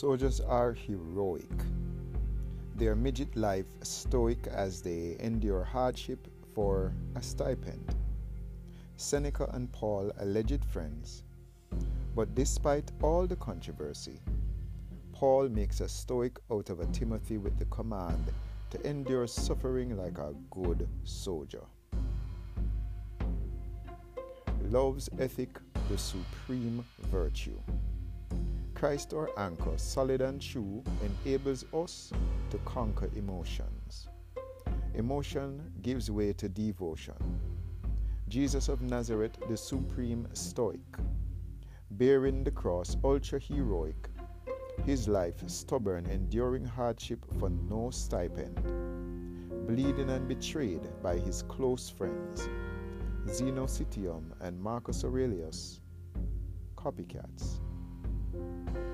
Soldiers are heroic. Their midget life stoic as they endure hardship for a stipend. Seneca and Paul, alleged friends. But despite all the controversy, Paul makes a stoic out of a Timothy with the command to endure suffering like a good soldier. Love's ethic, the supreme virtue. Christ, our anchor, solid and true, enables us to conquer emotions. Emotion gives way to devotion. Jesus of Nazareth, the supreme stoic, bearing the cross, ultra heroic, his life stubborn, enduring hardship for no stipend, bleeding and betrayed by his close friends, Zeno Citium and Marcus Aurelius, copycats. Thank you.